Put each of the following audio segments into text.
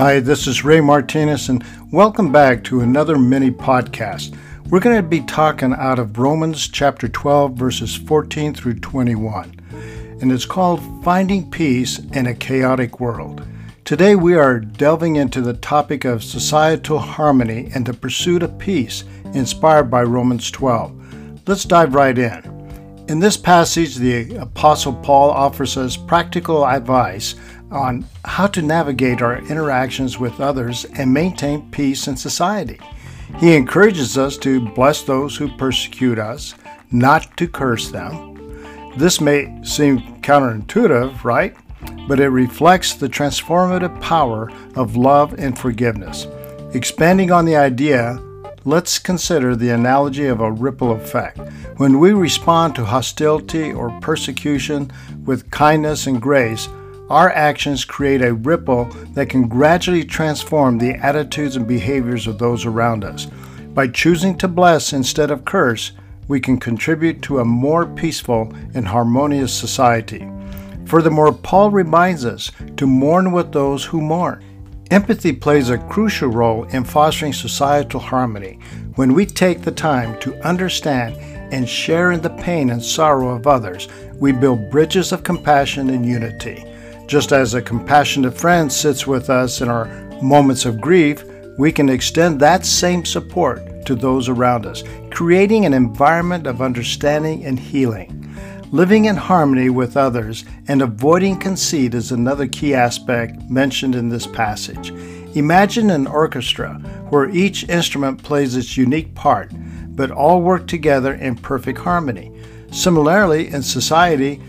Hi, this is Ray Martinez, and welcome back to another mini podcast. We're going to be talking out of Romans chapter 12, verses 14 through 21, and it's called Finding Peace in a Chaotic World. Today, we are delving into the topic of societal harmony and the pursuit of peace inspired by Romans 12. Let's dive right in. In this passage, the Apostle Paul offers us practical advice on how to navigate our interactions with others and maintain peace in society. He encourages us to bless those who persecute us, not to curse them. This may seem counterintuitive, right? But it reflects the transformative power of love and forgiveness. Expanding on the idea, let's consider the analogy of a ripple effect. When we respond to hostility or persecution with kindness and grace, our actions create a ripple that can gradually transform the attitudes and behaviors of those around us. By choosing to bless instead of curse, we can contribute to a more peaceful and harmonious society. Furthermore, Paul reminds us to mourn with those who mourn. Empathy plays a crucial role in fostering societal harmony. When we take the time to understand and share in the pain and sorrow of others, we build bridges of compassion and unity. Just as a compassionate friend sits with us in our moments of grief, we can extend that same support to those around us, creating an environment of understanding and healing. Living in harmony with others and avoiding conceit is another key aspect mentioned in this passage. Imagine an orchestra where each instrument plays its unique part, but all work together in perfect harmony. Similarly, in society,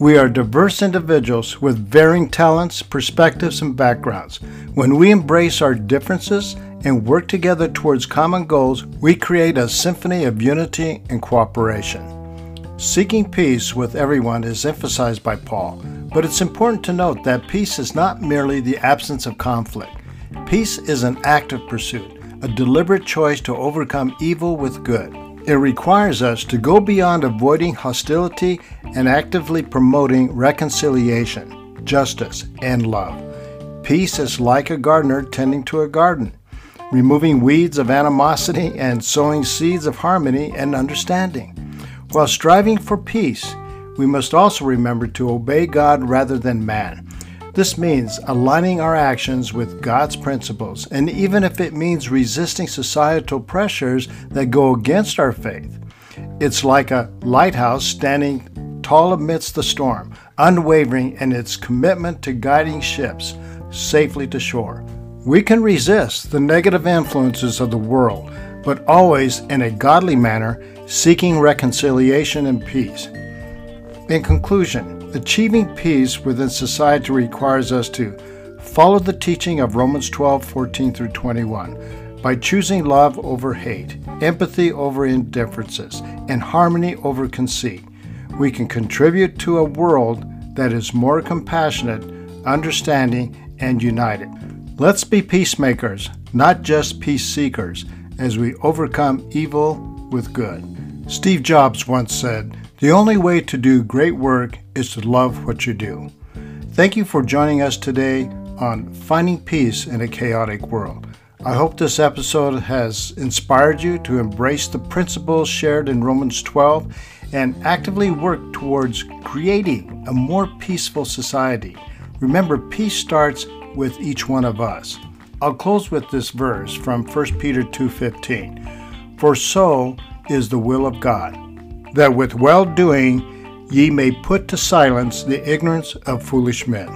we are diverse individuals with varying talents, perspectives, and backgrounds. When we embrace our differences and work together towards common goals, we create a symphony of unity and cooperation. Seeking peace with everyone is emphasized by Paul, but it's important to note that peace is not merely the absence of conflict. Peace is an active pursuit, a deliberate choice to overcome evil with good. It requires us to go beyond avoiding hostility and actively promoting reconciliation, justice, and love. Peace is like a gardener tending to a garden, removing weeds of animosity and sowing seeds of harmony and understanding. While striving for peace, we must also remember to obey God rather than man. This means aligning our actions with God's principles, and even if it means resisting societal pressures that go against our faith. It's like a lighthouse standing tall amidst the storm, unwavering in its commitment to guiding ships safely to shore. We can resist the negative influences of the world, but always in a godly manner, seeking reconciliation and peace. In conclusion, Achieving peace within society requires us to follow the teaching of Romans 12 14 through 21 by choosing love over hate, empathy over indifferences, and harmony over conceit. We can contribute to a world that is more compassionate, understanding, and united. Let's be peacemakers, not just peace seekers, as we overcome evil with good. Steve Jobs once said, the only way to do great work is to love what you do. Thank you for joining us today on Finding Peace in a Chaotic World. I hope this episode has inspired you to embrace the principles shared in Romans 12 and actively work towards creating a more peaceful society. Remember, peace starts with each one of us. I'll close with this verse from 1 Peter 2:15. For so is the will of God that with well doing ye may put to silence the ignorance of foolish men.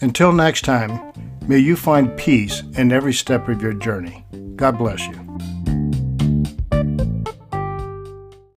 Until next time, may you find peace in every step of your journey. God bless you.